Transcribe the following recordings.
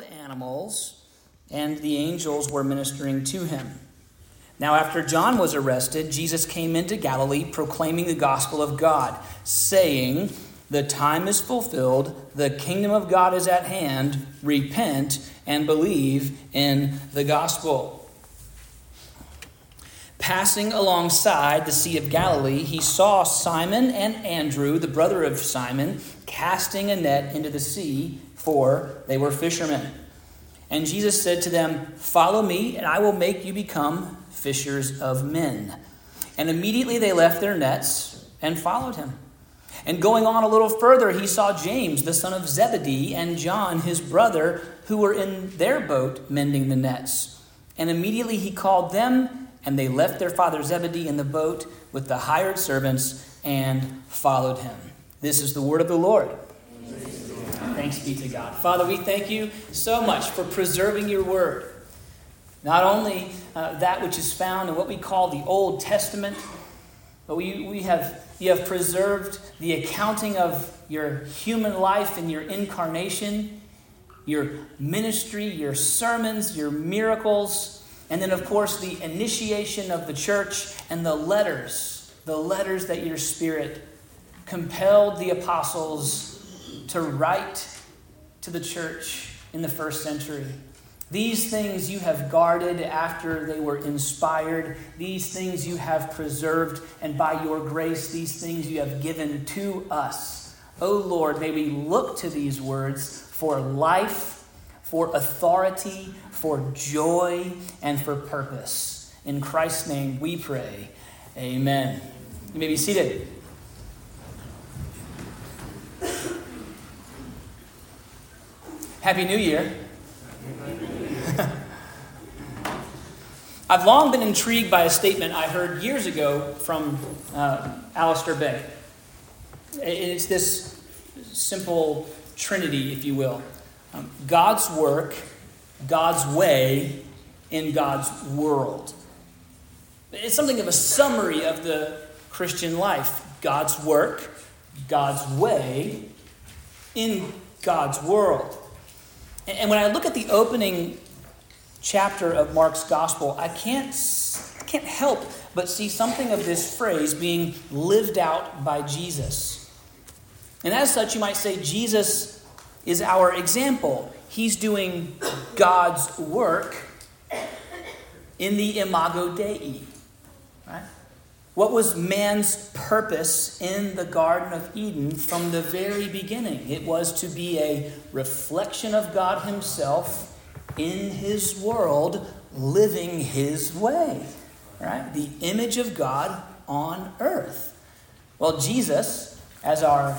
wild animals, and the angels were ministering to him. Now, after John was arrested, Jesus came into Galilee proclaiming the gospel of God, saying, The time is fulfilled, the kingdom of God is at hand. Repent and believe in the gospel. Passing alongside the Sea of Galilee, he saw Simon and Andrew, the brother of Simon, casting a net into the sea, for they were fishermen. And Jesus said to them, Follow me, and I will make you become fishers of men. And immediately they left their nets and followed him. And going on a little further, he saw James, the son of Zebedee, and John, his brother, who were in their boat mending the nets. And immediately he called them and they left their father Zebedee in the boat with the hired servants and followed him. This is the word of the Lord. Thanks be to God. Father, we thank you so much for preserving your word. Not only uh, that which is found in what we call the Old Testament, but we, we have, you have preserved the accounting of your human life and your incarnation, your ministry, your sermons, your miracles and then, of course, the initiation of the church and the letters, the letters that your Spirit compelled the apostles to write to the church in the first century. These things you have guarded after they were inspired. These things you have preserved. And by your grace, these things you have given to us. O oh Lord, may we look to these words for life, for authority, for joy and for purpose. In Christ's name we pray. Amen. You may be seated. Happy New Year. I've long been intrigued by a statement I heard years ago from uh, Alistair Begg. It's this simple trinity, if you will um, God's work God's way in God's world. It's something of a summary of the Christian life God's work, God's way in God's world. And when I look at the opening chapter of Mark's gospel, I can't, can't help but see something of this phrase being lived out by Jesus. And as such, you might say Jesus is our example. He's doing God's work in the imago Dei. What was man's purpose in the Garden of Eden from the very beginning? It was to be a reflection of God Himself in His world, living His way. Right? The image of God on earth. Well, Jesus, as our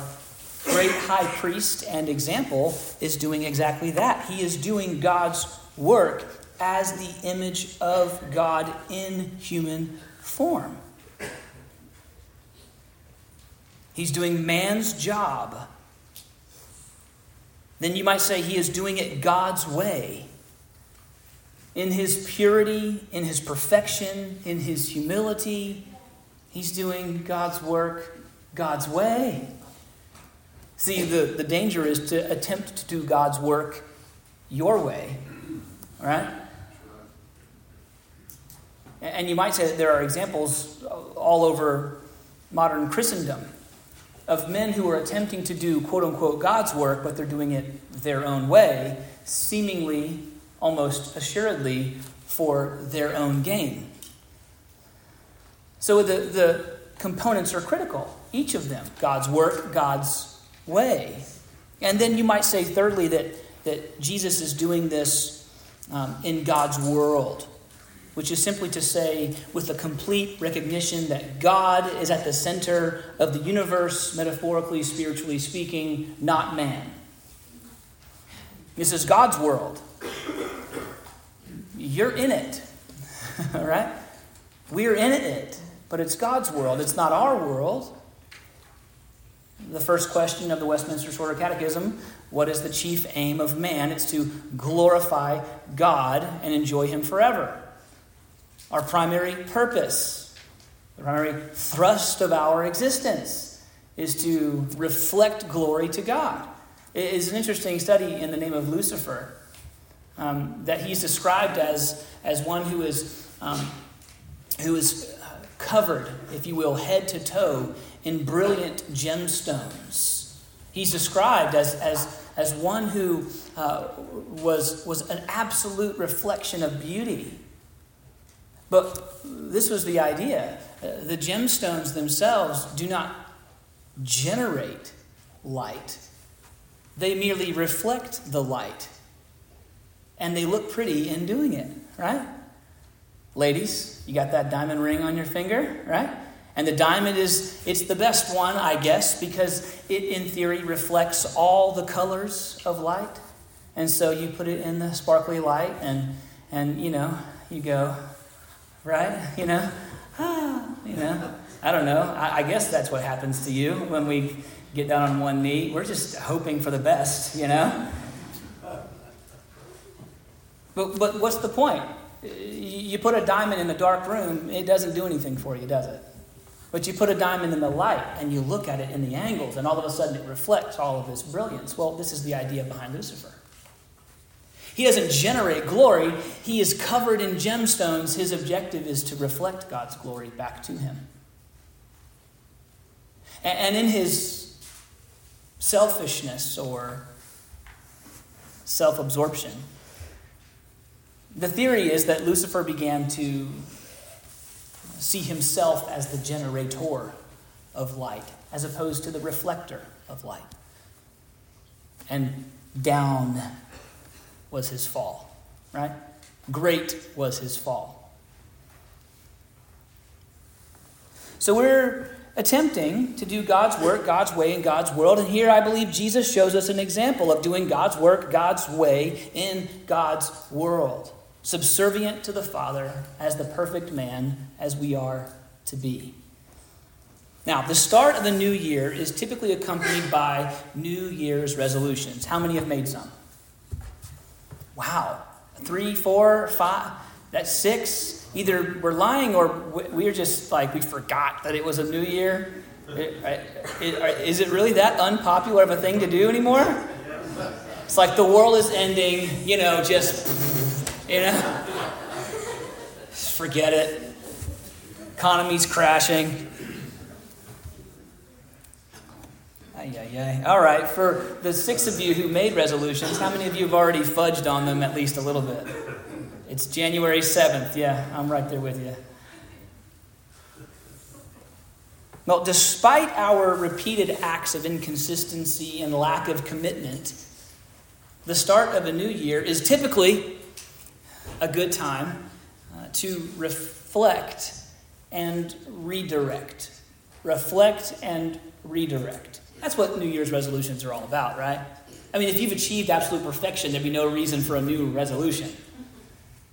great high priest and example, is doing exactly that. He is doing God's work as the image of God in human form. He's doing man's job. Then you might say he is doing it God's way. In his purity, in his perfection, in his humility, he's doing God's work God's way. See, the, the danger is to attempt to do God's work your way, right? And you might say that there are examples all over modern Christendom of men who are attempting to do quote unquote God's work, but they're doing it their own way, seemingly, almost assuredly, for their own gain. So the, the components are critical, each of them God's work, God's way. And then you might say, thirdly, that, that Jesus is doing this um, in God's world, which is simply to say, with a complete recognition that God is at the center of the universe, metaphorically, spiritually speaking, not man. This is God's world. You're in it, all right? We're in it, but it's God's world. It's not our world the first question of the Westminster Shorter Catechism what is the chief aim of man? It's to glorify God and enjoy Him forever. Our primary purpose, the primary thrust of our existence, is to reflect glory to God. It is an interesting study in the name of Lucifer um, that he's described as, as one who is, um, who is covered, if you will, head to toe in brilliant gemstones. He's described as, as, as one who uh, was, was an absolute reflection of beauty. But this was the idea. Uh, the gemstones themselves do not generate light, they merely reflect the light. And they look pretty in doing it, right? Ladies, you got that diamond ring on your finger, right? And the diamond is, it's the best one, I guess, because it, in theory, reflects all the colors of light. And so you put it in the sparkly light, and, and you know, you go, right? You know, ah, you know. I don't know. I, I guess that's what happens to you when we get down on one knee. We're just hoping for the best, you know? But, but what's the point? You put a diamond in a dark room, it doesn't do anything for you, does it? But you put a diamond in the light and you look at it in the angles, and all of a sudden it reflects all of this brilliance. Well, this is the idea behind Lucifer. He doesn't generate glory, he is covered in gemstones. His objective is to reflect God's glory back to him. And in his selfishness or self absorption, the theory is that Lucifer began to see himself as the generator of light, as opposed to the reflector of light. And down was his fall, right? Great was his fall. So we're attempting to do God's work, God's way, in God's world. And here I believe Jesus shows us an example of doing God's work, God's way, in God's world subservient to the Father as the perfect man as we are to be. Now, the start of the new year is typically accompanied by New Year's resolutions. How many have made some? Wow. Three, four, five, that's six. Either we're lying or we're just like, we forgot that it was a new year. Is it really that unpopular of a thing to do anymore? It's like the world is ending, you know, just you know? Forget it. Economy's crashing. Ay, ay. All right, for the six of you who made resolutions, how many of you have already fudged on them at least a little bit? It's January 7th. Yeah, I'm right there with you. Well, despite our repeated acts of inconsistency and lack of commitment, the start of a new year is typically a good time uh, to reflect and redirect. Reflect and redirect. That's what New Year's resolutions are all about, right? I mean, if you've achieved absolute perfection, there'd be no reason for a new resolution.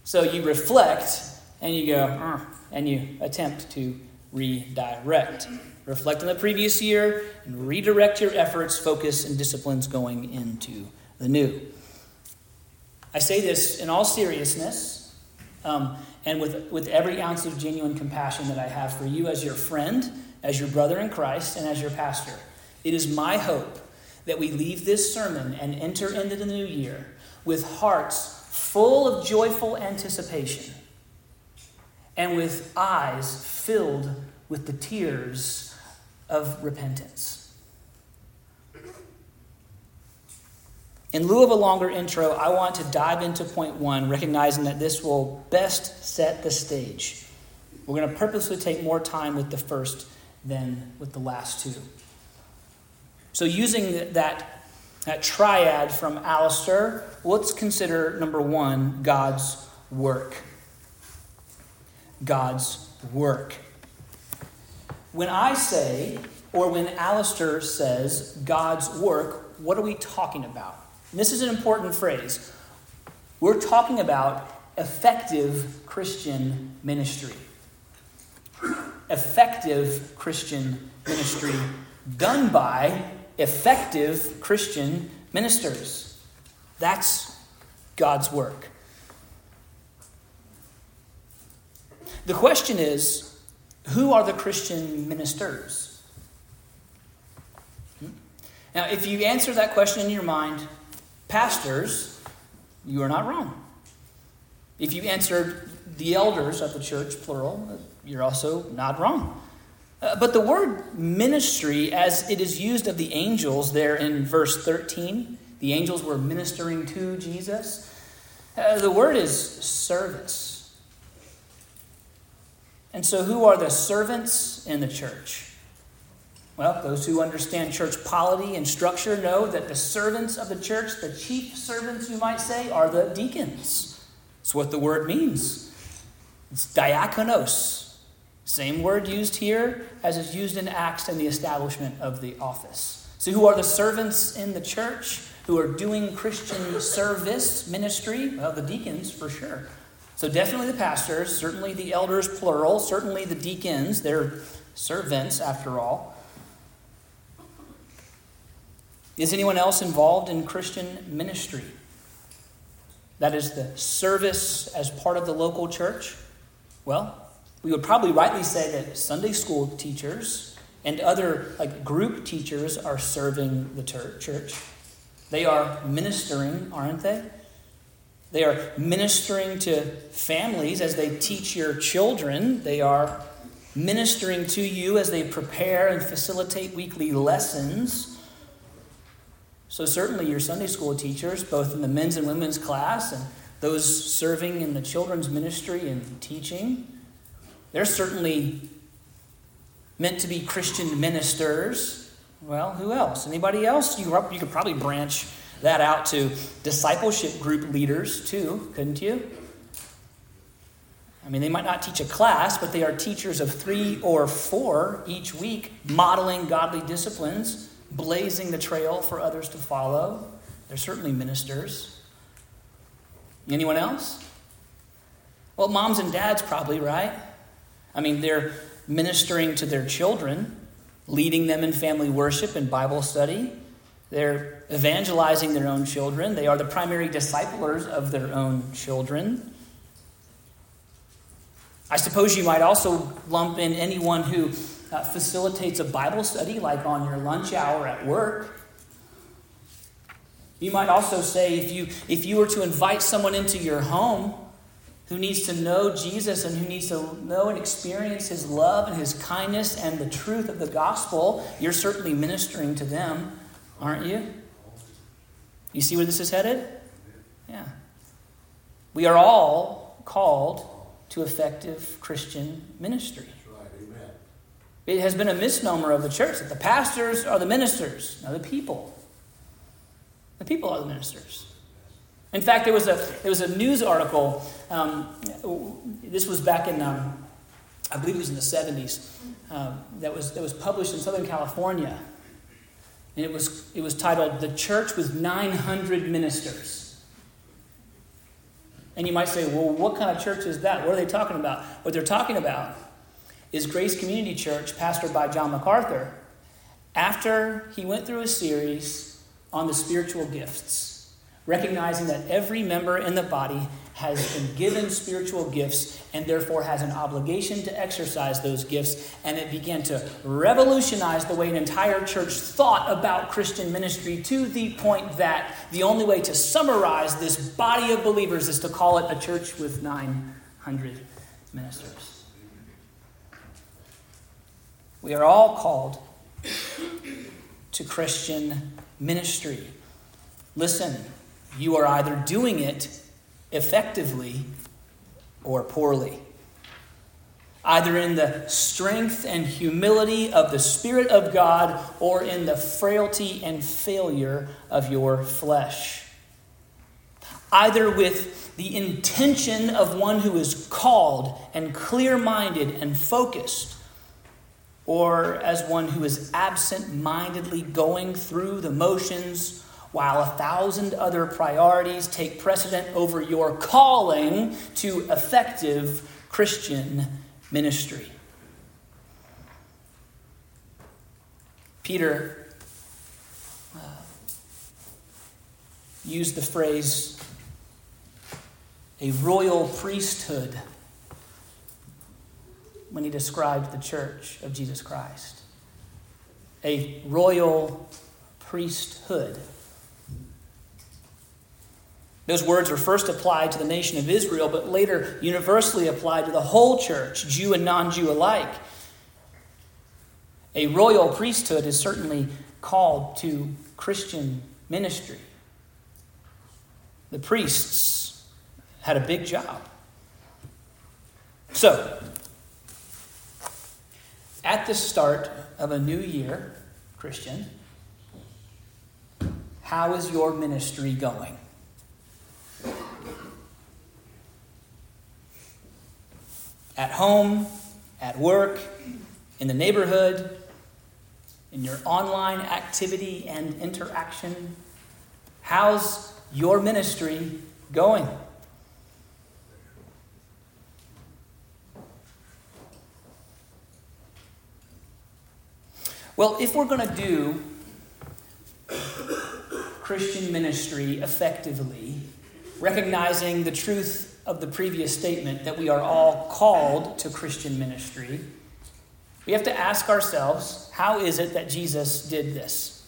So you reflect and you go, and you attempt to redirect. Reflect on the previous year and redirect your efforts, focus, and disciplines going into the new. I say this in all seriousness um, and with, with every ounce of genuine compassion that I have for you as your friend, as your brother in Christ, and as your pastor. It is my hope that we leave this sermon and enter into the new year with hearts full of joyful anticipation and with eyes filled with the tears of repentance. In lieu of a longer intro, I want to dive into point one, recognizing that this will best set the stage. We're going to purposely take more time with the first than with the last two. So, using that, that triad from Alistair, let's consider number one God's work. God's work. When I say, or when Alistair says God's work, what are we talking about? And this is an important phrase. We're talking about effective Christian ministry. Effective Christian ministry done by effective Christian ministers. That's God's work. The question is who are the Christian ministers? Hmm? Now, if you answer that question in your mind, Pastors, you are not wrong. If you answered the elders of the church, plural, you're also not wrong. Uh, but the word ministry, as it is used of the angels there in verse 13, the angels were ministering to Jesus. Uh, the word is service. And so, who are the servants in the church? Well, those who understand church polity and structure know that the servants of the church, the chief servants, you might say, are the deacons. It's what the word means. It's diakonos. Same word used here as is used in Acts in the establishment of the office. So, who are the servants in the church who are doing Christian service ministry? Well, the deacons, for sure. So, definitely the pastors, certainly the elders, plural, certainly the deacons. They're servants, after all. Is anyone else involved in Christian ministry? That is the service as part of the local church? Well, we would probably rightly say that Sunday school teachers and other like group teachers are serving the church. They are ministering, aren't they? They are ministering to families as they teach your children. They are ministering to you as they prepare and facilitate weekly lessons. So, certainly, your Sunday school teachers, both in the men's and women's class, and those serving in the children's ministry and teaching, they're certainly meant to be Christian ministers. Well, who else? Anybody else? You, you could probably branch that out to discipleship group leaders too, couldn't you? I mean, they might not teach a class, but they are teachers of three or four each week, modeling godly disciplines blazing the trail for others to follow. They're certainly ministers. Anyone else? Well, moms and dads probably, right? I mean, they're ministering to their children, leading them in family worship and Bible study. They're evangelizing their own children. They are the primary disciplers of their own children. I suppose you might also lump in anyone who uh, facilitates a Bible study, like on your lunch hour at work. You might also say if you, if you were to invite someone into your home who needs to know Jesus and who needs to know and experience his love and his kindness and the truth of the gospel, you're certainly ministering to them, aren't you? You see where this is headed? Yeah. We are all called to effective Christian ministry. It has been a misnomer of the church that the pastors are the ministers. Now, the people. The people are the ministers. In fact, there was a, there was a news article. Um, this was back in, um, I believe it was in the 70s, uh, that, was, that was published in Southern California. And it was, it was titled The Church with 900 Ministers. And you might say, well, what kind of church is that? What are they talking about? What they're talking about is Grace Community Church, pastored by John MacArthur, after he went through a series on the spiritual gifts, recognizing that every member in the body has been given spiritual gifts and therefore has an obligation to exercise those gifts. And it began to revolutionize the way an entire church thought about Christian ministry to the point that the only way to summarize this body of believers is to call it a church with 900 ministers. We are all called to Christian ministry. Listen, you are either doing it effectively or poorly. Either in the strength and humility of the Spirit of God or in the frailty and failure of your flesh. Either with the intention of one who is called and clear minded and focused or as one who is absent mindedly going through the motions while a thousand other priorities take precedent over your calling to effective Christian ministry. Peter uh, used the phrase a royal priesthood when he described the church of Jesus Christ a royal priesthood. Those words were first applied to the nation of Israel, but later universally applied to the whole church, Jew and non Jew alike. A royal priesthood is certainly called to Christian ministry. The priests had a big job. So, at the start of a new year, Christian, how is your ministry going? At home, at work, in the neighborhood, in your online activity and interaction? How's your ministry going? Well, if we're going to do Christian ministry effectively, recognizing the truth of the previous statement that we are all called to Christian ministry, we have to ask ourselves how is it that Jesus did this?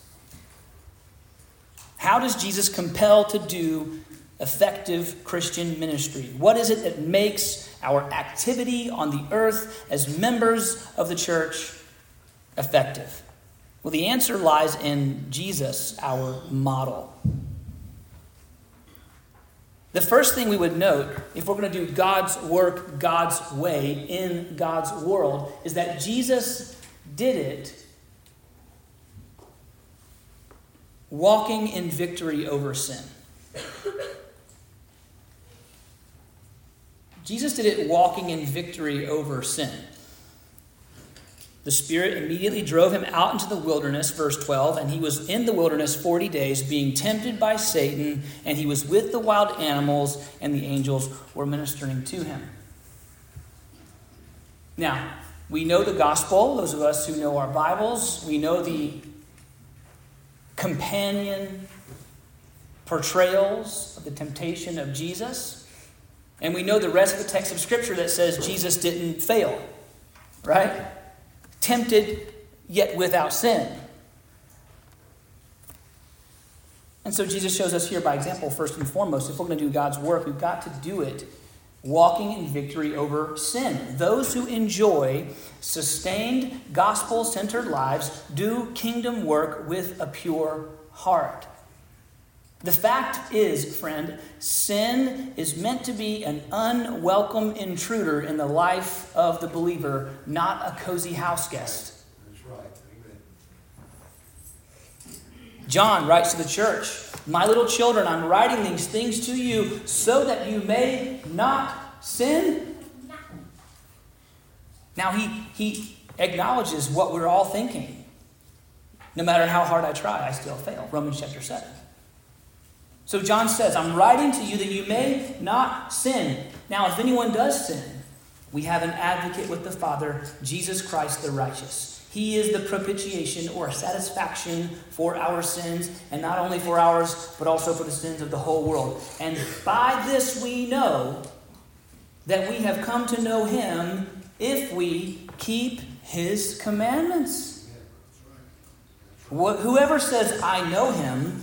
How does Jesus compel to do effective Christian ministry? What is it that makes our activity on the earth as members of the church effective? Well, the answer lies in Jesus, our model. The first thing we would note, if we're going to do God's work God's way in God's world, is that Jesus did it walking in victory over sin. Jesus did it walking in victory over sin. The Spirit immediately drove him out into the wilderness, verse 12, and he was in the wilderness 40 days, being tempted by Satan, and he was with the wild animals, and the angels were ministering to him. Now, we know the gospel, those of us who know our Bibles, we know the companion portrayals of the temptation of Jesus, and we know the rest of the text of Scripture that says Jesus didn't fail, right? Tempted yet without sin. And so Jesus shows us here by example, first and foremost, if we're going to do God's work, we've got to do it walking in victory over sin. Those who enjoy sustained, gospel centered lives do kingdom work with a pure heart. The fact is, friend, sin is meant to be an unwelcome intruder in the life of the believer, not a cozy house guest. That's right. Amen. John writes to the church My little children, I'm writing these things to you so that you may not sin. Now, he, he acknowledges what we're all thinking. No matter how hard I try, I still fail. Romans chapter 7. So John says, I'm writing to you that you may not sin. Now, if anyone does sin, we have an advocate with the Father, Jesus Christ the righteous. He is the propitiation or satisfaction for our sins, and not only for ours, but also for the sins of the whole world. And by this we know that we have come to know him if we keep his commandments. Whoever says, I know him,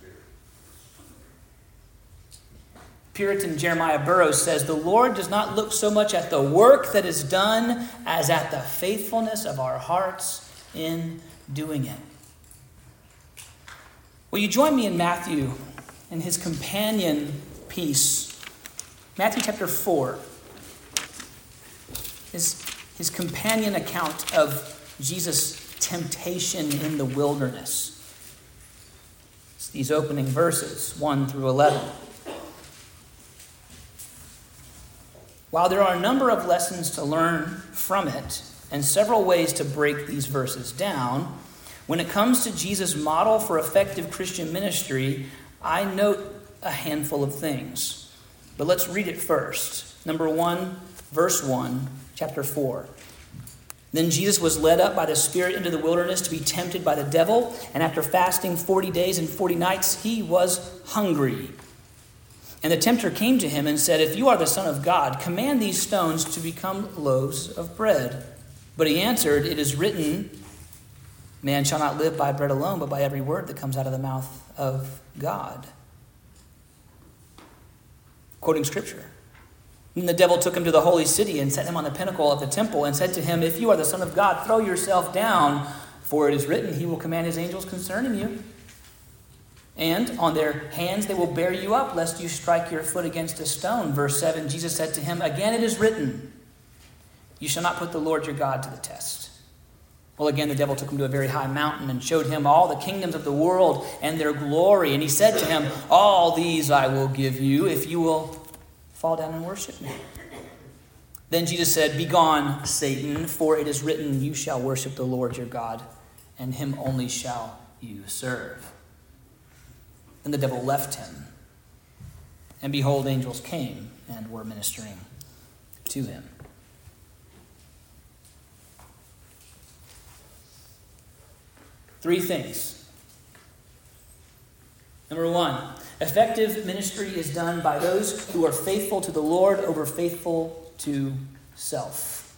Puritan Jeremiah Burroughs says, The Lord does not look so much at the work that is done as at the faithfulness of our hearts in doing it. Will you join me in Matthew and his companion piece? Matthew chapter 4. His, his companion account of Jesus' temptation in the wilderness. It's these opening verses, 1 through 11. While there are a number of lessons to learn from it and several ways to break these verses down, when it comes to Jesus' model for effective Christian ministry, I note a handful of things. But let's read it first. Number 1, verse 1, chapter 4. Then Jesus was led up by the Spirit into the wilderness to be tempted by the devil, and after fasting 40 days and 40 nights, he was hungry. And the tempter came to him and said, If you are the Son of God, command these stones to become loaves of bread. But he answered, It is written, Man shall not live by bread alone, but by every word that comes out of the mouth of God. Quoting scripture. And the devil took him to the holy city and set him on the pinnacle of the temple and said to him, If you are the Son of God, throw yourself down, for it is written, He will command His angels concerning you. And on their hands they will bear you up, lest you strike your foot against a stone. Verse 7 Jesus said to him, Again it is written, You shall not put the Lord your God to the test. Well, again, the devil took him to a very high mountain and showed him all the kingdoms of the world and their glory. And he said to him, All these I will give you if you will fall down and worship me. Then Jesus said, Begone, Satan, for it is written, You shall worship the Lord your God, and him only shall you serve. Then the devil left him. And behold, angels came and were ministering to him. Three things. Number one, effective ministry is done by those who are faithful to the Lord over faithful to self.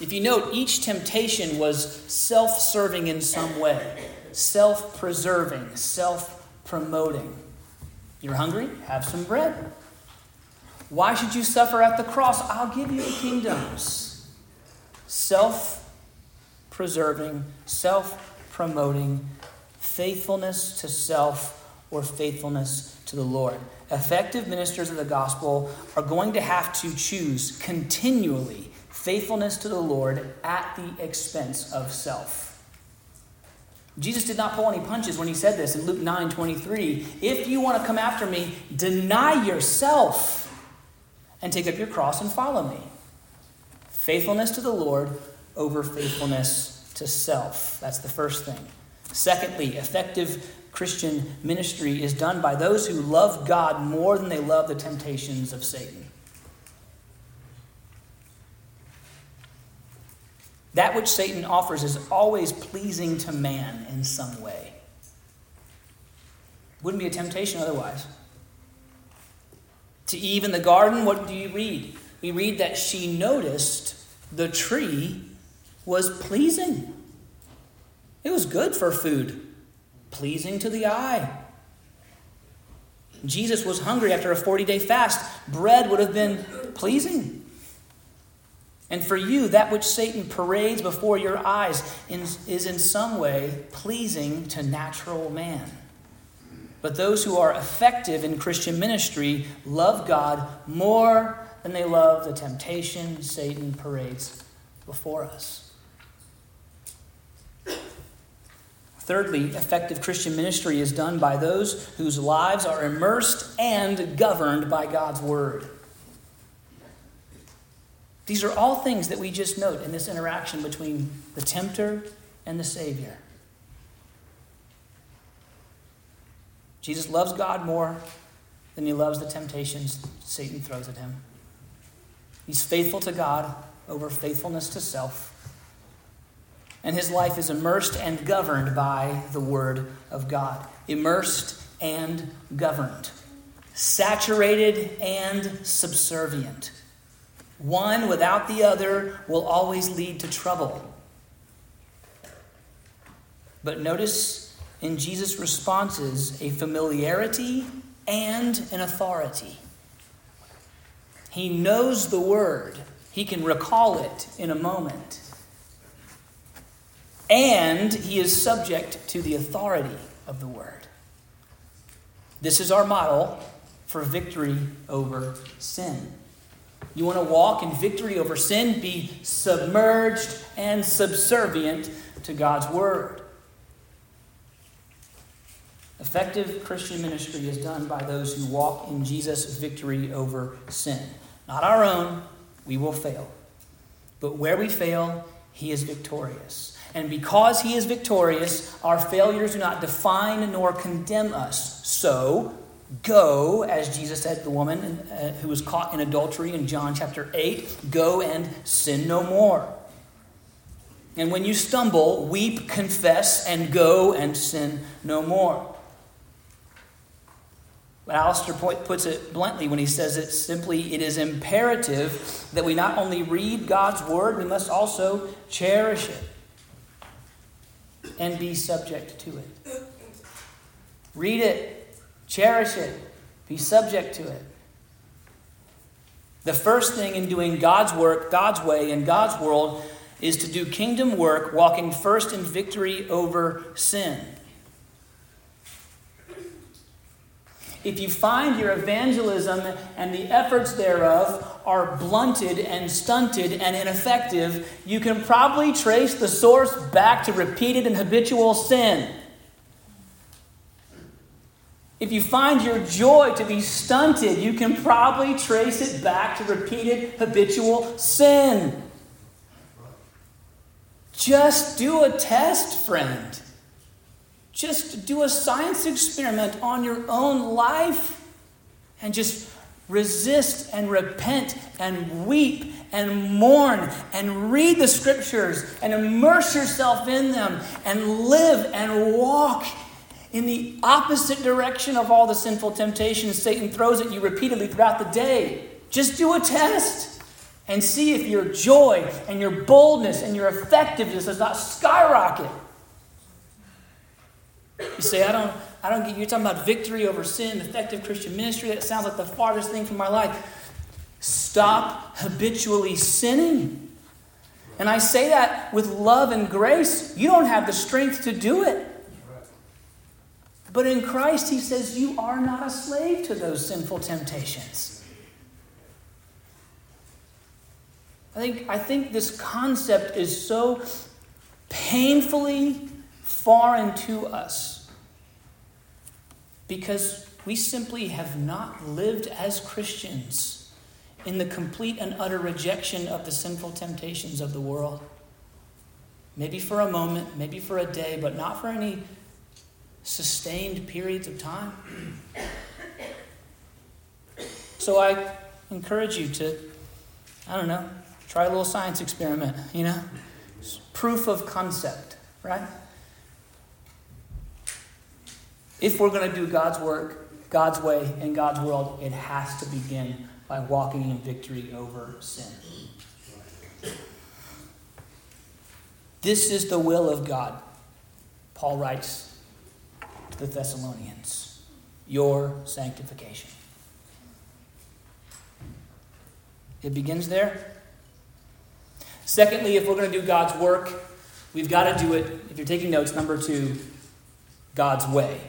If you note, each temptation was self serving in some way, self preserving, self promoting. You're hungry? Have some bread. Why should you suffer at the cross? I'll give you the kingdoms. Self preserving, self promoting, faithfulness to self or faithfulness to the Lord. Effective ministers of the gospel are going to have to choose continually faithfulness to the Lord at the expense of self. Jesus did not pull any punches when he said this in Luke 9 23. If you want to come after me, deny yourself and take up your cross and follow me. Faithfulness to the Lord over faithfulness to self. That's the first thing. Secondly, effective Christian ministry is done by those who love God more than they love the temptations of Satan. That which Satan offers is always pleasing to man in some way. Wouldn't be a temptation otherwise. To Eve in the garden, what do you read? We read that she noticed the tree was pleasing. It was good for food, pleasing to the eye. Jesus was hungry after a 40 day fast. Bread would have been pleasing. And for you, that which Satan parades before your eyes is in some way pleasing to natural man. But those who are effective in Christian ministry love God more than they love the temptation Satan parades before us. Thirdly, effective Christian ministry is done by those whose lives are immersed and governed by God's Word. These are all things that we just note in this interaction between the tempter and the Savior. Jesus loves God more than he loves the temptations Satan throws at him. He's faithful to God over faithfulness to self and his life is immersed and governed by the Word of God. Immersed and governed, saturated and subservient. One without the other will always lead to trouble. But notice in Jesus' responses a familiarity and an authority. He knows the word, he can recall it in a moment and he is subject to the authority of the word. This is our model for victory over sin. You want to walk in victory over sin? Be submerged and subservient to God's word. Effective Christian ministry is done by those who walk in Jesus' victory over sin. Not our own, we will fail. But where we fail, he is victorious. And because he is victorious, our failures do not define nor condemn us. So, Go, as Jesus said to the woman uh, who was caught in adultery in John chapter 8, go and sin no more. And when you stumble, weep, confess, and go and sin no more. But Alistair puts it bluntly when he says it simply it is imperative that we not only read God's word, we must also cherish it and be subject to it. Read it, cherish it, be subject to it. The first thing in doing God's work, God's way, in God's world is to do kingdom work, walking first in victory over sin. If you find your evangelism and the efforts thereof are blunted and stunted and ineffective, you can probably trace the source back to repeated and habitual sin. If you find your joy to be stunted, you can probably trace it back to repeated habitual sin. Just do a test, friend. Just do a science experiment on your own life and just resist and repent and weep and mourn and read the scriptures and immerse yourself in them and live and walk in the opposite direction of all the sinful temptations Satan throws at you repeatedly throughout the day. Just do a test and see if your joy and your boldness and your effectiveness does not skyrocket. You say, I don't, I don't get, you're talking about victory over sin, effective Christian ministry. That sounds like the farthest thing from my life. Stop habitually sinning. And I say that with love and grace. You don't have the strength to do it. But in Christ, he says, you are not a slave to those sinful temptations. I think, I think this concept is so painfully foreign to us because we simply have not lived as Christians in the complete and utter rejection of the sinful temptations of the world. Maybe for a moment, maybe for a day, but not for any sustained periods of time. So I encourage you to, I don't know, try a little science experiment, you know? Proof of concept, right? If we're going to do God's work, God's way, in God's world, it has to begin by walking in victory over sin. This is the will of God, Paul writes to the Thessalonians your sanctification. It begins there. Secondly, if we're going to do God's work, we've got to do it, if you're taking notes, number two, God's way.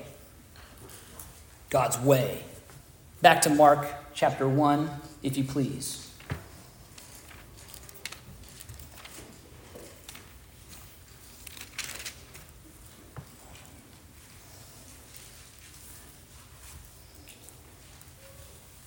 God's way. Back to Mark chapter 1, if you please.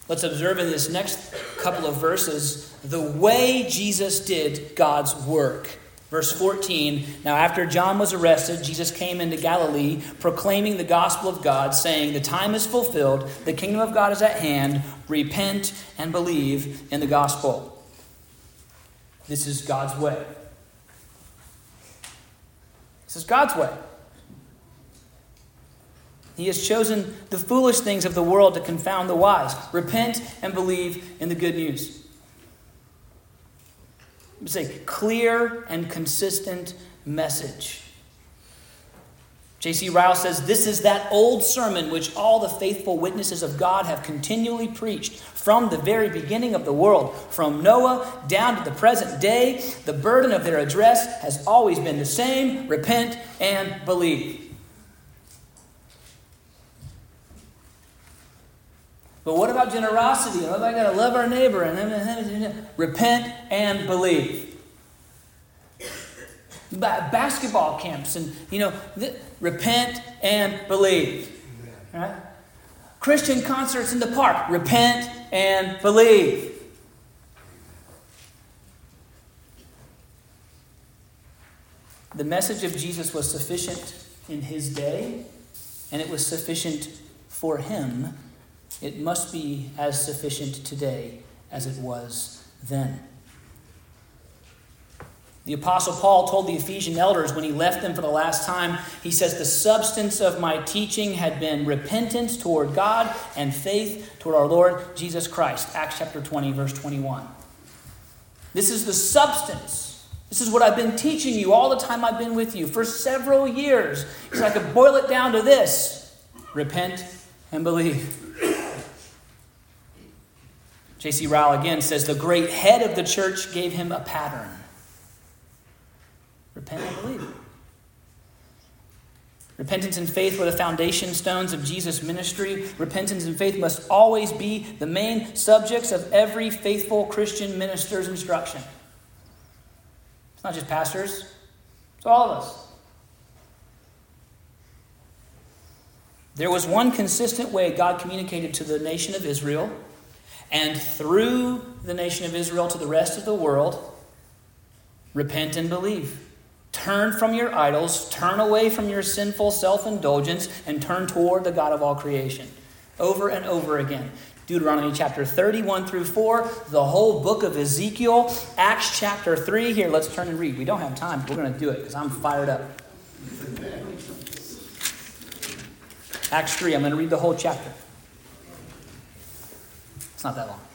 Let's observe in this next couple of verses the way Jesus did God's work. Verse 14 Now, after John was arrested, Jesus came into Galilee, proclaiming the gospel of God, saying, The time is fulfilled, the kingdom of God is at hand. Repent and believe in the gospel. This is God's way. This is God's way. He has chosen the foolish things of the world to confound the wise. Repent and believe in the good news. It's a clear and consistent message. J.C. Ryle says, This is that old sermon which all the faithful witnesses of God have continually preached from the very beginning of the world. From Noah down to the present day, the burden of their address has always been the same repent and believe. But what about generosity? What about I got to love our neighbor and repent and believe? basketball camps and you know, repent and believe. Right? Christian concerts in the park, repent and believe. The message of Jesus was sufficient in his day, and it was sufficient for him it must be as sufficient today as it was then. The Apostle Paul told the Ephesian elders when he left them for the last time, he says, The substance of my teaching had been repentance toward God and faith toward our Lord Jesus Christ. Acts chapter 20, verse 21. This is the substance. This is what I've been teaching you all the time I've been with you for several years. So I could boil it down to this repent and believe. J.C. Ryle again says, The great head of the church gave him a pattern. Repent and believe. Repentance and faith were the foundation stones of Jesus' ministry. Repentance and faith must always be the main subjects of every faithful Christian minister's instruction. It's not just pastors, it's all of us. There was one consistent way God communicated to the nation of Israel and through the nation of Israel to the rest of the world repent and believe. Turn from your idols, turn away from your sinful self indulgence, and turn toward the God of all creation. Over and over again. Deuteronomy chapter 31 through 4, the whole book of Ezekiel, Acts chapter 3. Here, let's turn and read. We don't have time, but we're going to do it because I'm fired up. Acts 3, I'm going to read the whole chapter. It's not that long.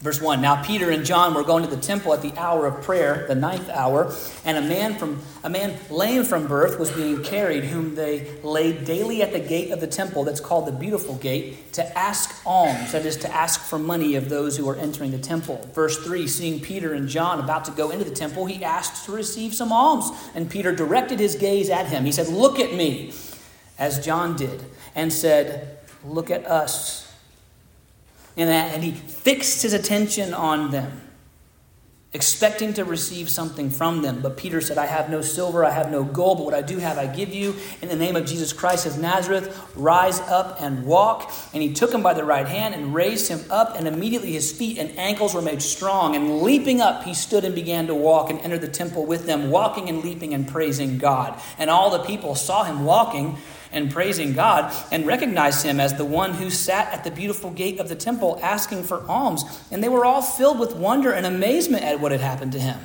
Verse 1 Now Peter and John were going to the temple at the hour of prayer, the ninth hour, and a man from a man lame from birth was being carried, whom they laid daily at the gate of the temple that's called the beautiful gate, to ask alms, that is, to ask for money of those who are entering the temple. Verse 3 Seeing Peter and John about to go into the temple, he asked to receive some alms. And Peter directed his gaze at him. He said, Look at me, as John did, and said, Look at us and, that, and he fixed his attention on them, expecting to receive something from them. But Peter said, I have no silver, I have no gold, but what I do have I give you. In the name of Jesus Christ of Nazareth, rise up and walk. And he took him by the right hand and raised him up, and immediately his feet and ankles were made strong. And leaping up, he stood and began to walk and entered the temple with them, walking and leaping and praising God. And all the people saw him walking and praising God and recognized him as the one who sat at the beautiful gate of the temple asking for alms. And they were all filled with wonder and amazement at what had happened to him.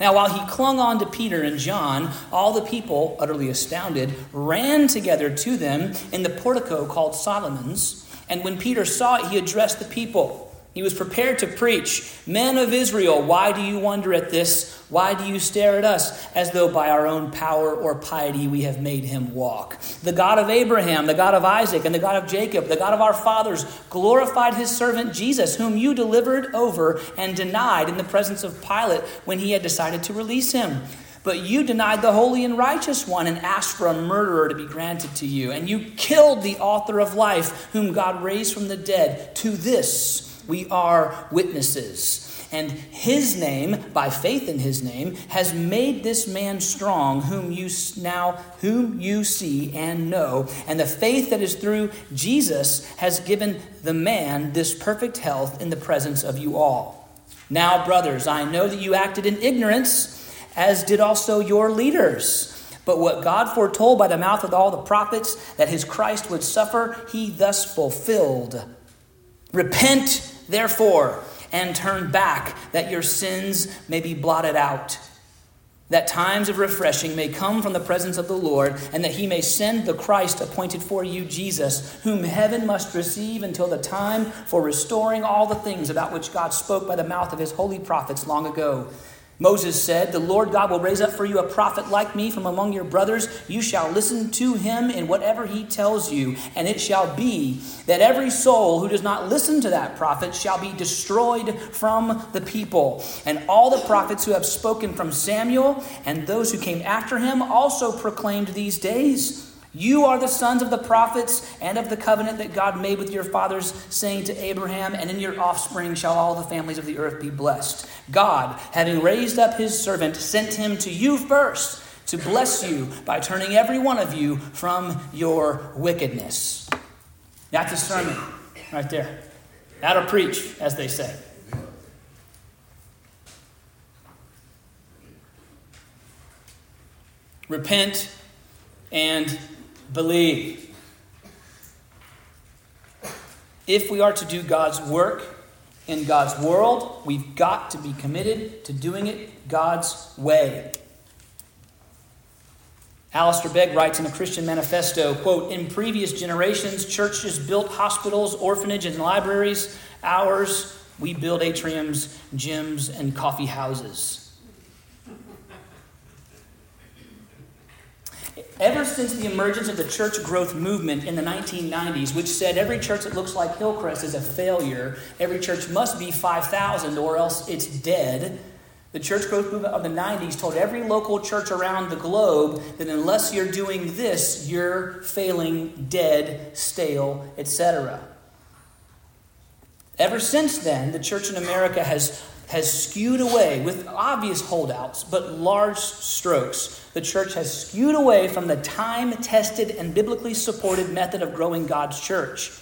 Now, while he clung on to Peter and John, all the people, utterly astounded, ran together to them in the portico called Solomon's. And when Peter saw it, he addressed the people. He was prepared to preach, Men of Israel, why do you wonder at this? Why do you stare at us as though by our own power or piety we have made him walk? The God of Abraham, the God of Isaac, and the God of Jacob, the God of our fathers, glorified his servant Jesus, whom you delivered over and denied in the presence of Pilate when he had decided to release him. But you denied the holy and righteous one and asked for a murderer to be granted to you. And you killed the author of life, whom God raised from the dead. To this, we are witnesses. And his name, by faith in his name, has made this man strong, whom you now whom you see and know. And the faith that is through Jesus has given the man this perfect health in the presence of you all. Now, brothers, I know that you acted in ignorance, as did also your leaders. But what God foretold by the mouth of all the prophets that his Christ would suffer, he thus fulfilled. Repent therefore, and turn back, that your sins may be blotted out, that times of refreshing may come from the presence of the Lord, and that he may send the Christ appointed for you, Jesus, whom heaven must receive until the time for restoring all the things about which God spoke by the mouth of his holy prophets long ago Moses said, The Lord God will raise up for you a prophet like me from among your brothers. You shall listen to him in whatever he tells you. And it shall be that every soul who does not listen to that prophet shall be destroyed from the people. And all the prophets who have spoken from Samuel and those who came after him also proclaimed these days. You are the sons of the prophets and of the covenant that God made with your fathers, saying to Abraham, And in your offspring shall all the families of the earth be blessed. God, having raised up his servant, sent him to you first to bless you by turning every one of you from your wickedness. That's a sermon right there. That'll preach, as they say. Repent and believe. If we are to do God's work in God's world, we've got to be committed to doing it God's way. Alistair Begg writes in a Christian manifesto, quote, In previous generations, churches built hospitals, orphanages, and libraries. Ours, we build atriums, gyms, and coffee houses. Ever since the emergence of the church growth movement in the 1990s, which said every church that looks like Hillcrest is a failure, every church must be 5,000 or else it's dead, the church growth movement of the 90s told every local church around the globe that unless you're doing this, you're failing, dead, stale, etc. Ever since then, the church in America has, has skewed away with obvious holdouts, but large strokes the church has skewed away from the time tested and biblically supported method of growing God's church.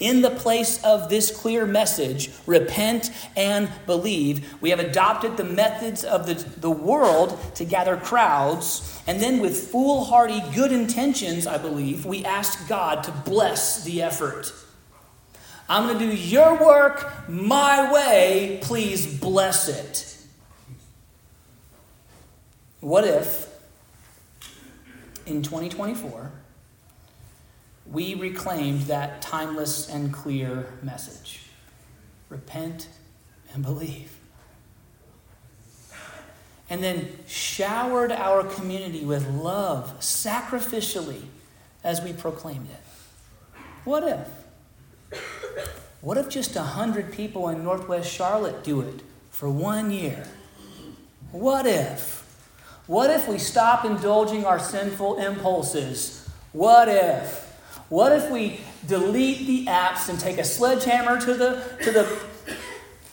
In the place of this clear message, repent and believe, we have adopted the methods of the, the world to gather crowds. And then, with foolhardy good intentions, I believe, we ask God to bless the effort. I'm going to do your work my way. Please bless it. What if in 2024, we reclaimed that timeless and clear message repent and believe. And then showered our community with love sacrificially as we proclaimed it. What if? What if just 100 people in Northwest Charlotte do it for one year? What if? What if we stop indulging our sinful impulses? What if? What if we delete the apps and take a sledgehammer to the, to the,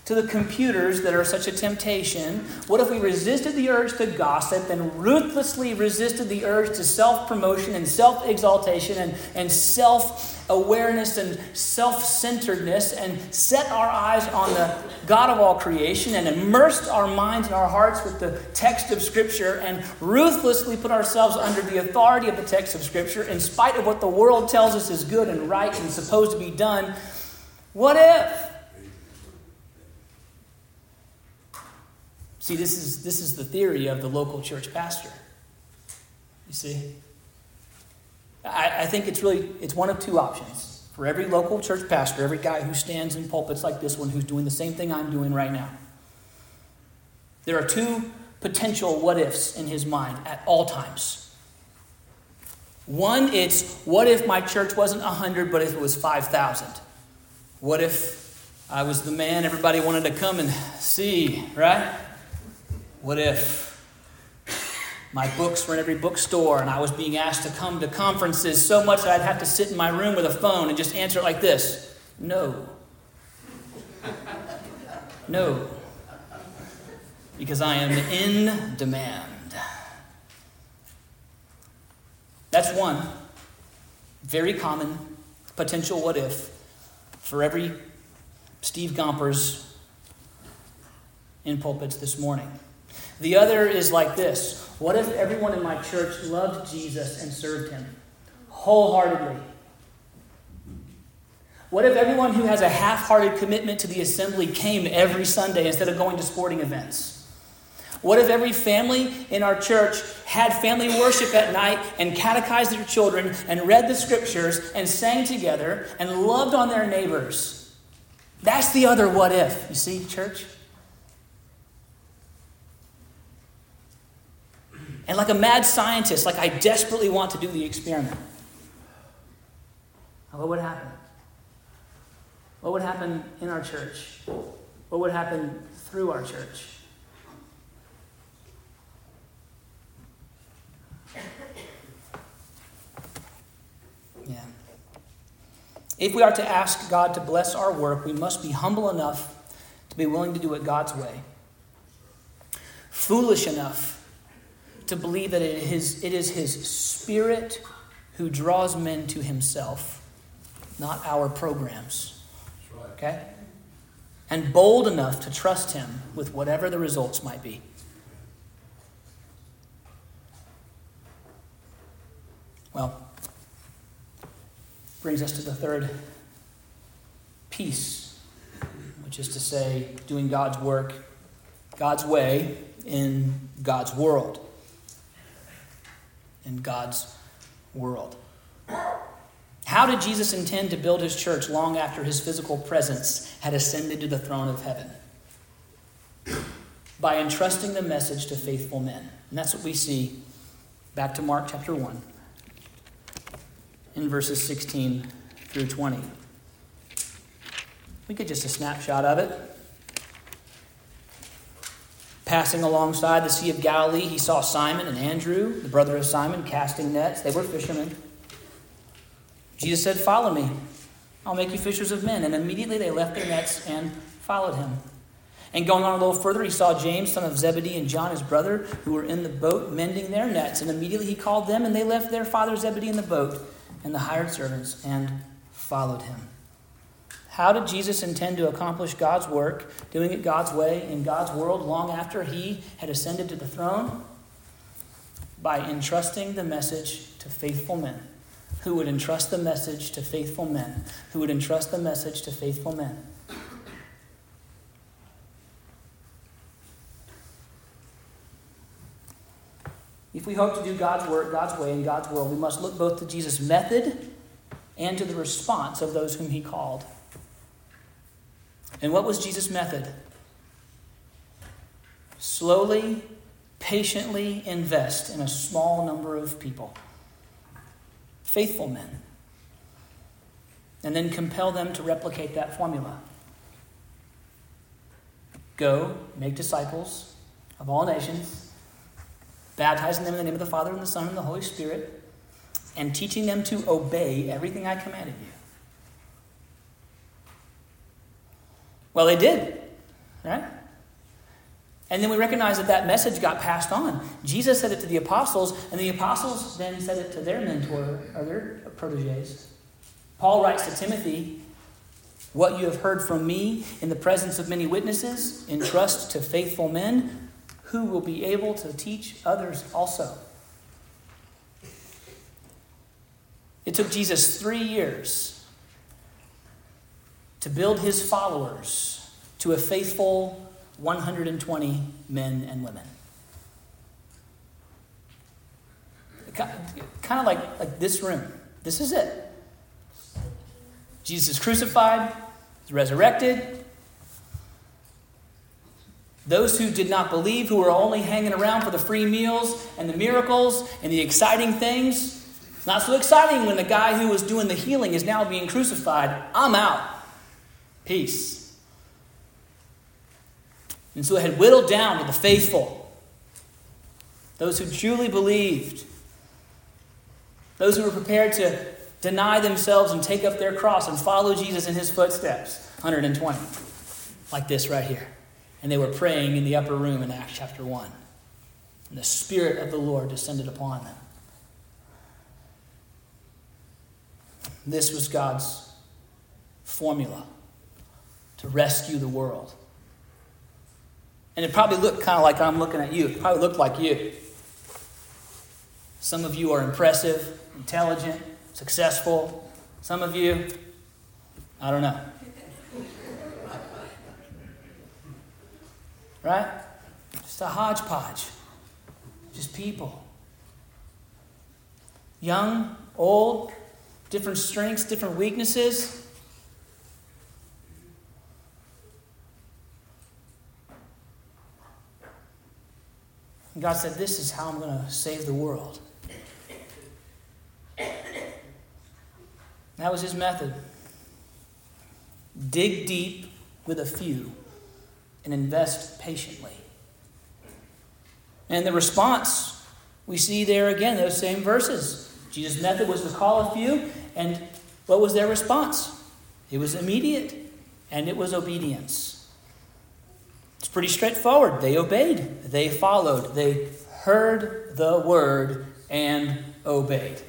to the computers that are such a temptation? What if we resisted the urge to gossip and ruthlessly resisted the urge to self promotion and self exaltation and, and self awareness and self centeredness and set our eyes on the God of all creation and immersed our minds and our hearts with the text of Scripture and ruthlessly put ourselves under the authority of the text of Scripture in spite of what the world tells us is good and right and supposed to be done. What if? See, this is, this is the theory of the local church pastor. You see? I, I think it's really it's one of two options for every local church pastor, every guy who stands in pulpits like this one who's doing the same thing I'm doing right now. There are two potential what ifs in his mind at all times. One, it's what if my church wasn't 100, but if it was 5,000? What if I was the man everybody wanted to come and see, right? What if my books were in every bookstore, and I was being asked to come to conferences so much that I'd have to sit in my room with a phone and just answer it like this No. No. Because I am in demand. That's one very common potential what if for every Steve Gompers in pulpits this morning. The other is like this What if everyone in my church loved Jesus and served him wholeheartedly? What if everyone who has a half hearted commitment to the assembly came every Sunday instead of going to sporting events? What if every family in our church had family worship at night and catechized their children and read the scriptures and sang together and loved on their neighbors? That's the other what if, you see, church? And like a mad scientist, like I desperately want to do the experiment. What would happen? What would happen in our church? What would happen through our church? Yeah. If we are to ask God to bless our work, we must be humble enough to be willing to do it God's way, foolish enough to believe that it is, it is His Spirit who draws men to Himself, not our programs. Okay? And bold enough to trust Him with whatever the results might be. Well, brings us to the third piece, which is to say, doing God's work God's way in God's world. In God's world. How did Jesus intend to build his church long after his physical presence had ascended to the throne of heaven? By entrusting the message to faithful men. And that's what we see back to Mark chapter 1 in verses 16 through 20. We get just a snapshot of it. Passing alongside the Sea of Galilee, he saw Simon and Andrew, the brother of Simon, casting nets. They were fishermen. Jesus said, Follow me. I'll make you fishers of men. And immediately they left their nets and followed him. And going on a little further, he saw James, son of Zebedee, and John, his brother, who were in the boat mending their nets. And immediately he called them, and they left their father Zebedee in the boat and the hired servants and followed him. How did Jesus intend to accomplish God's work, doing it God's way in God's world long after he had ascended to the throne? By entrusting the message to faithful men who would entrust the message to faithful men, who would entrust the message to faithful men. If we hope to do God's work, God's way, in God's world, we must look both to Jesus' method and to the response of those whom he called. And what was Jesus' method? Slowly, patiently invest in a small number of people faithful men, and then compel them to replicate that formula. Go, make disciples of all nations, baptizing them in the name of the Father, and the Son, and the Holy Spirit, and teaching them to obey everything I commanded you. Well, they did, right? And then we recognize that that message got passed on. Jesus said it to the apostles, and the apostles then said it to their mentor or their proteges. Paul writes to Timothy, What you have heard from me in the presence of many witnesses, entrust to faithful men who will be able to teach others also. It took Jesus three years to build his followers to a faithful 120 men and women. Kind of like, like this room. This is it. Jesus is crucified, he's resurrected. Those who did not believe, who were only hanging around for the free meals and the miracles and the exciting things, not so exciting when the guy who was doing the healing is now being crucified. I'm out. Peace. And so it had whittled down to the faithful, those who truly believed, those who were prepared to deny themselves and take up their cross and follow Jesus in his footsteps. 120, like this right here. And they were praying in the upper room in Acts chapter 1. And the Spirit of the Lord descended upon them. This was God's formula to rescue the world. And it probably looked kind of like I'm looking at you. It probably looked like you. Some of you are impressive, intelligent, successful. Some of you, I don't know. Right? Just a hodgepodge. Just people. Young, old, different strengths, different weaknesses. And God said, This is how I'm going to save the world. That was his method. Dig deep with a few and invest patiently. And the response we see there again, those same verses. Jesus' method was to call a few, and what was their response? It was immediate, and it was obedience. Pretty straightforward. They obeyed, they followed, they heard the word and obeyed.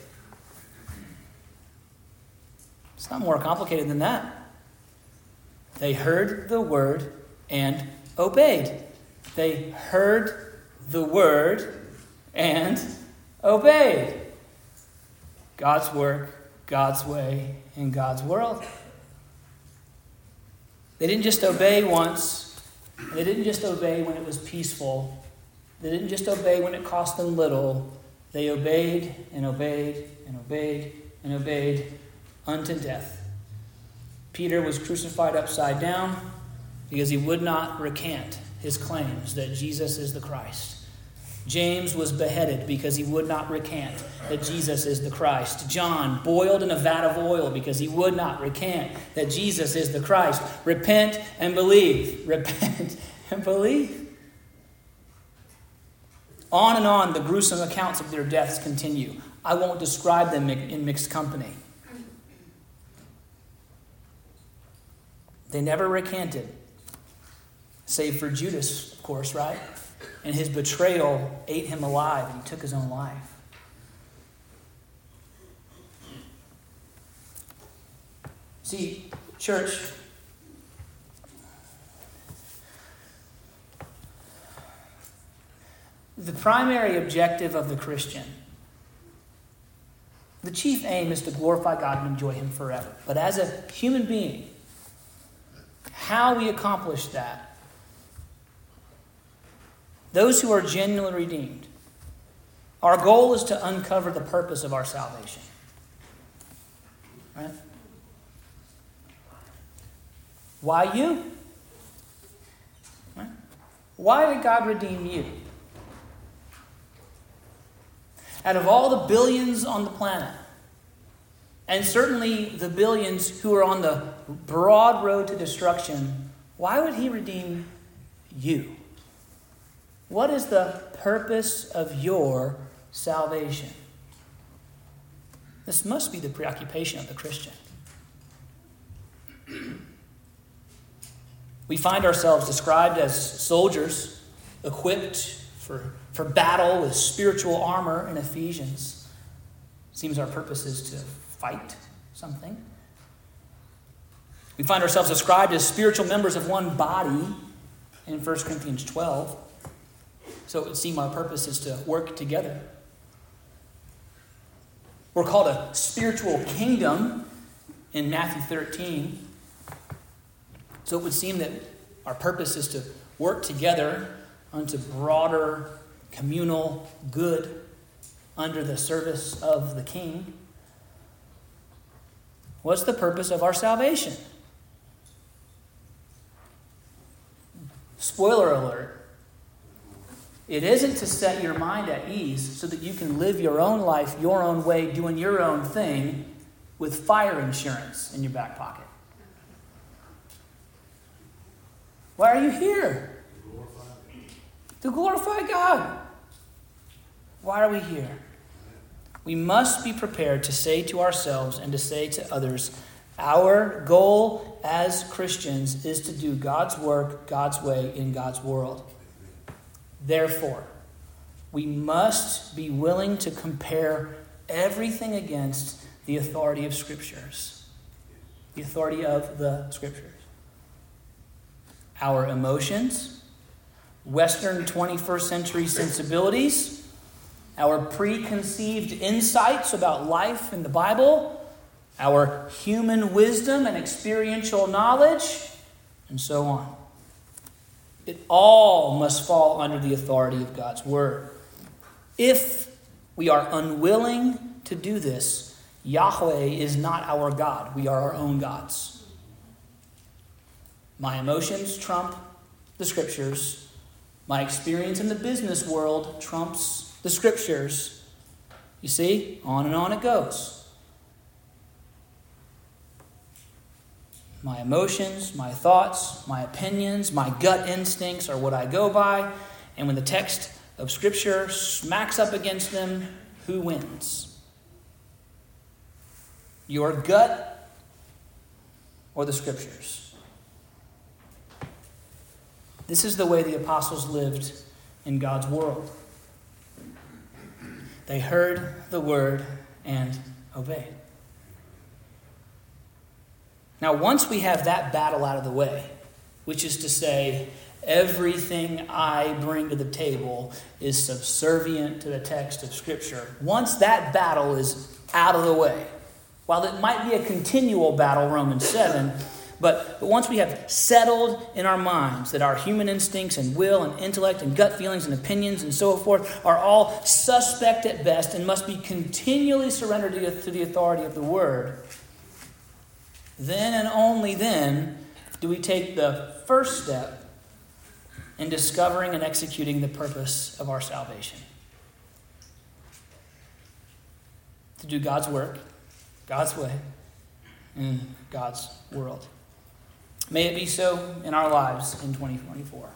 It's not more complicated than that. They heard the word and obeyed. They heard the word and obeyed. God's work, God's way, in God's world. They didn't just obey once, they didn't just obey when it was peaceful, they didn't just obey when it cost them little. They obeyed and obeyed and obeyed and obeyed unto death. Peter was crucified upside down because he would not recant his claims that Jesus is the Christ. James was beheaded because he would not recant that Jesus is the Christ. John boiled in a vat of oil because he would not recant that Jesus is the Christ. Repent and believe. Repent and believe. On and on, the gruesome accounts of their deaths continue. I won't describe them in mixed company. They never recanted, save for Judas, of course, right? And his betrayal ate him alive, and he took his own life. See, church, the primary objective of the Christian, the chief aim is to glorify God and enjoy Him forever. But as a human being, how we accomplish that, those who are genuinely redeemed, our goal is to uncover the purpose of our salvation. Right? Why you? Right? Why did God redeem you? Out of all the billions on the planet, and certainly the billions who are on the broad road to destruction, why would He redeem you? What is the purpose of your salvation? This must be the preoccupation of the Christian. We find ourselves described as soldiers equipped for, for battle with spiritual armor in Ephesians. Seems our purpose is to fight something. We find ourselves described as spiritual members of one body in 1 Corinthians 12. So it would seem our purpose is to work together. We're called a spiritual kingdom in Matthew 13. So it would seem that our purpose is to work together unto broader communal good under the service of the King. What's the purpose of our salvation? Spoiler alert. It isn't to set your mind at ease so that you can live your own life your own way, doing your own thing with fire insurance in your back pocket. Why are you here? To glorify God. Why are we here? We must be prepared to say to ourselves and to say to others, our goal as Christians is to do God's work, God's way, in God's world. Therefore, we must be willing to compare everything against the authority of Scriptures, the authority of the Scriptures. Our emotions, Western 21st century sensibilities, our preconceived insights about life in the Bible, our human wisdom and experiential knowledge, and so on. It all must fall under the authority of God's Word. If we are unwilling to do this, Yahweh is not our God. We are our own gods. My emotions trump the scriptures. My experience in the business world trumps the scriptures. You see, on and on it goes. My emotions, my thoughts, my opinions, my gut instincts are what I go by. And when the text of Scripture smacks up against them, who wins? Your gut or the Scriptures? This is the way the apostles lived in God's world. They heard the word and obeyed. Now, once we have that battle out of the way, which is to say, everything I bring to the table is subservient to the text of Scripture, once that battle is out of the way. While it might be a continual battle, Romans 7, but, but once we have settled in our minds that our human instincts and will and intellect and gut feelings and opinions and so forth are all suspect at best and must be continually surrendered to, to the authority of the Word, then and only then do we take the first step in discovering and executing the purpose of our salvation. To do God's work, God's way, in God's world. May it be so in our lives in 2024.